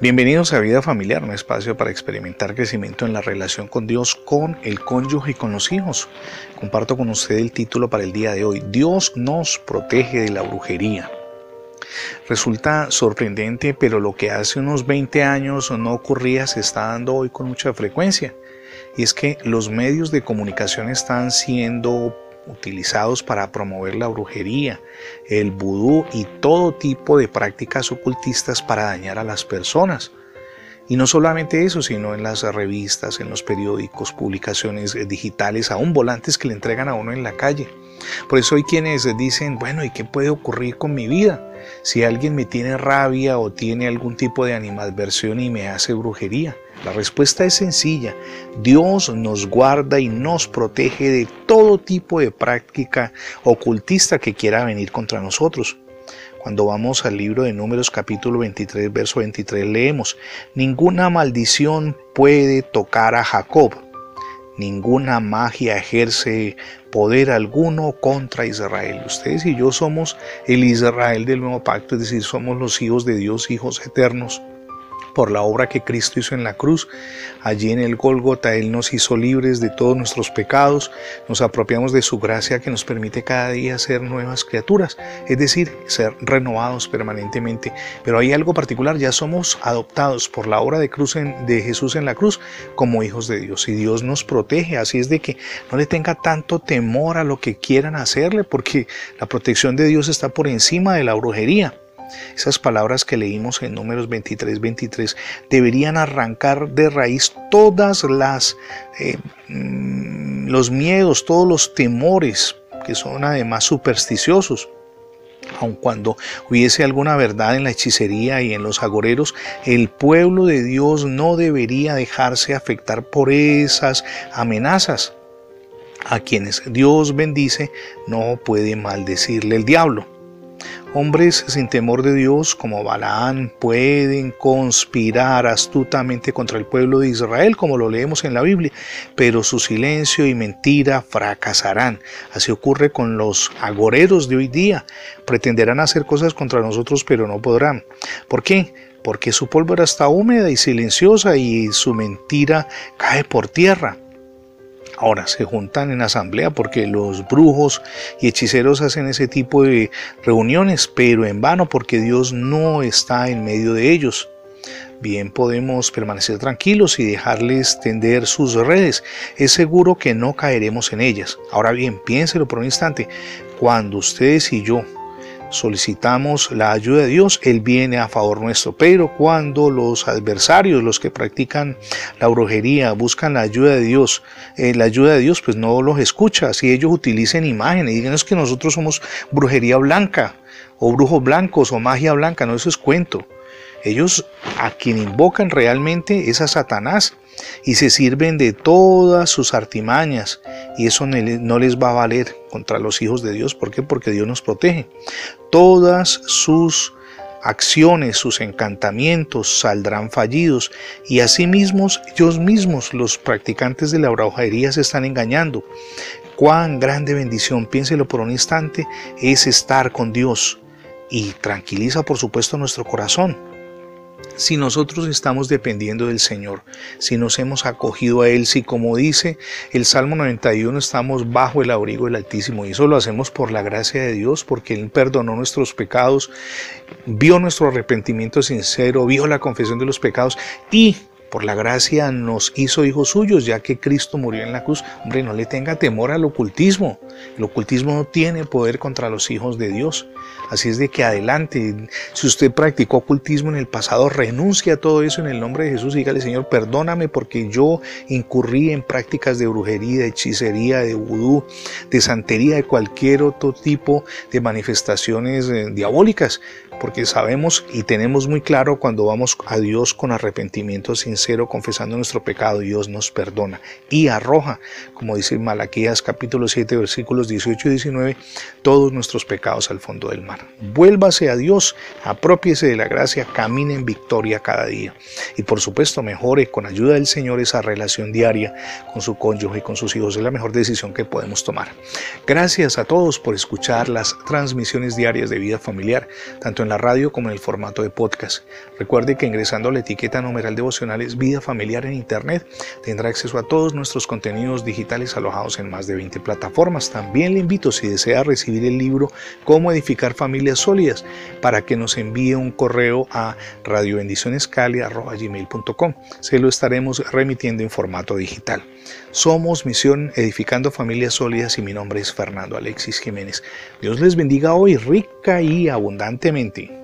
Bienvenidos a Vida Familiar, un espacio para experimentar crecimiento en la relación con Dios, con el cónyuge y con los hijos. Comparto con usted el título para el día de hoy. Dios nos protege de la brujería. Resulta sorprendente, pero lo que hace unos 20 años no ocurría se está dando hoy con mucha frecuencia. Y es que los medios de comunicación están siendo utilizados para promover la brujería, el vudú y todo tipo de prácticas ocultistas para dañar a las personas. Y no solamente eso, sino en las revistas, en los periódicos, publicaciones digitales, aún volantes que le entregan a uno en la calle. Por eso hay quienes dicen, bueno, ¿y qué puede ocurrir con mi vida? Si alguien me tiene rabia o tiene algún tipo de animadversión y me hace brujería. La respuesta es sencilla. Dios nos guarda y nos protege de todo tipo de práctica ocultista que quiera venir contra nosotros. Cuando vamos al libro de Números capítulo 23, verso 23, leemos, Ninguna maldición puede tocar a Jacob, ninguna magia ejerce poder alguno contra Israel. Ustedes y yo somos el Israel del nuevo pacto, es decir, somos los hijos de Dios, hijos eternos por la obra que Cristo hizo en la cruz. Allí en el Gólgota Él nos hizo libres de todos nuestros pecados, nos apropiamos de su gracia que nos permite cada día ser nuevas criaturas, es decir, ser renovados permanentemente. Pero hay algo particular, ya somos adoptados por la obra de, cruz de Jesús en la cruz como hijos de Dios y Dios nos protege, así es de que no le tenga tanto temor a lo que quieran hacerle porque la protección de Dios está por encima de la brujería. Esas palabras que leímos en números 23, 23 deberían arrancar de raíz todas las eh, mm, los miedos, todos los temores que son además supersticiosos. Aun cuando hubiese alguna verdad en la hechicería y en los agoreros, el pueblo de Dios no debería dejarse afectar por esas amenazas. A quienes Dios bendice no puede maldecirle el diablo. Hombres sin temor de Dios como Balaán pueden conspirar astutamente contra el pueblo de Israel, como lo leemos en la Biblia, pero su silencio y mentira fracasarán. Así ocurre con los agoreros de hoy día. Pretenderán hacer cosas contra nosotros, pero no podrán. ¿Por qué? Porque su pólvora está húmeda y silenciosa y su mentira cae por tierra. Ahora se juntan en asamblea porque los brujos y hechiceros hacen ese tipo de reuniones, pero en vano porque Dios no está en medio de ellos. Bien podemos permanecer tranquilos y dejarles tender sus redes. Es seguro que no caeremos en ellas. Ahora bien, piénselo por un instante. Cuando ustedes y yo solicitamos la ayuda de Dios, Él viene a favor nuestro. Pero cuando los adversarios, los que practican la brujería, buscan la ayuda de Dios, eh, la ayuda de Dios pues no los escucha. Si ellos utilicen imágenes, digan es que nosotros somos brujería blanca, o brujos blancos, o magia blanca, no, eso es cuento. Ellos a quien invocan realmente es a Satanás y se sirven de todas sus artimañas y eso no les va a valer contra los hijos de Dios. ¿Por qué? Porque Dios nos protege. Todas sus acciones, sus encantamientos saldrán fallidos y asimismo ellos mismos, los practicantes de la brujería, se están engañando. Cuán grande bendición, piénselo por un instante, es estar con Dios y tranquiliza por supuesto nuestro corazón si nosotros estamos dependiendo del Señor, si nos hemos acogido a Él, si como dice el Salmo 91 estamos bajo el abrigo del Altísimo y eso lo hacemos por la gracia de Dios, porque Él perdonó nuestros pecados, vio nuestro arrepentimiento sincero, vio la confesión de los pecados y por la gracia nos hizo hijos suyos, ya que Cristo murió en la cruz. Hombre, no le tenga temor al ocultismo. El ocultismo no tiene poder contra los hijos de Dios. Así es de que adelante, si usted practicó ocultismo en el pasado, renuncie a todo eso en el nombre de Jesús y dígale, Señor, perdóname porque yo incurrí en prácticas de brujería, de hechicería, de vudú, de santería, de cualquier otro tipo de manifestaciones eh, diabólicas, porque sabemos y tenemos muy claro cuando vamos a Dios con arrepentimiento sincero sincero confesando nuestro pecado, Dios nos perdona y arroja, como dice Malaquías capítulo 7 versículos 18 y 19, todos nuestros pecados al fondo del mar. Vuélvase a Dios, apropiese de la gracia, camine en victoria cada día. Y por supuesto, mejore con ayuda del Señor esa relación diaria con su cónyuge y con sus hijos. Es la mejor decisión que podemos tomar. Gracias a todos por escuchar las transmisiones diarias de vida familiar, tanto en la radio como en el formato de podcast. Recuerde que ingresando a la etiqueta numeral devocionales Vida Familiar en Internet tendrá acceso a todos nuestros contenidos digitales alojados en más de 20 plataformas. También le invito si desea recibir el libro Cómo edificar familias sólidas para que nos envíe un correo a radiobendicionescali.com. Se lo estaremos remitiendo en formato digital. Somos Misión Edificando Familias Sólidas y mi nombre es Fernando Alexis Jiménez. Dios les bendiga hoy rica y abundantemente.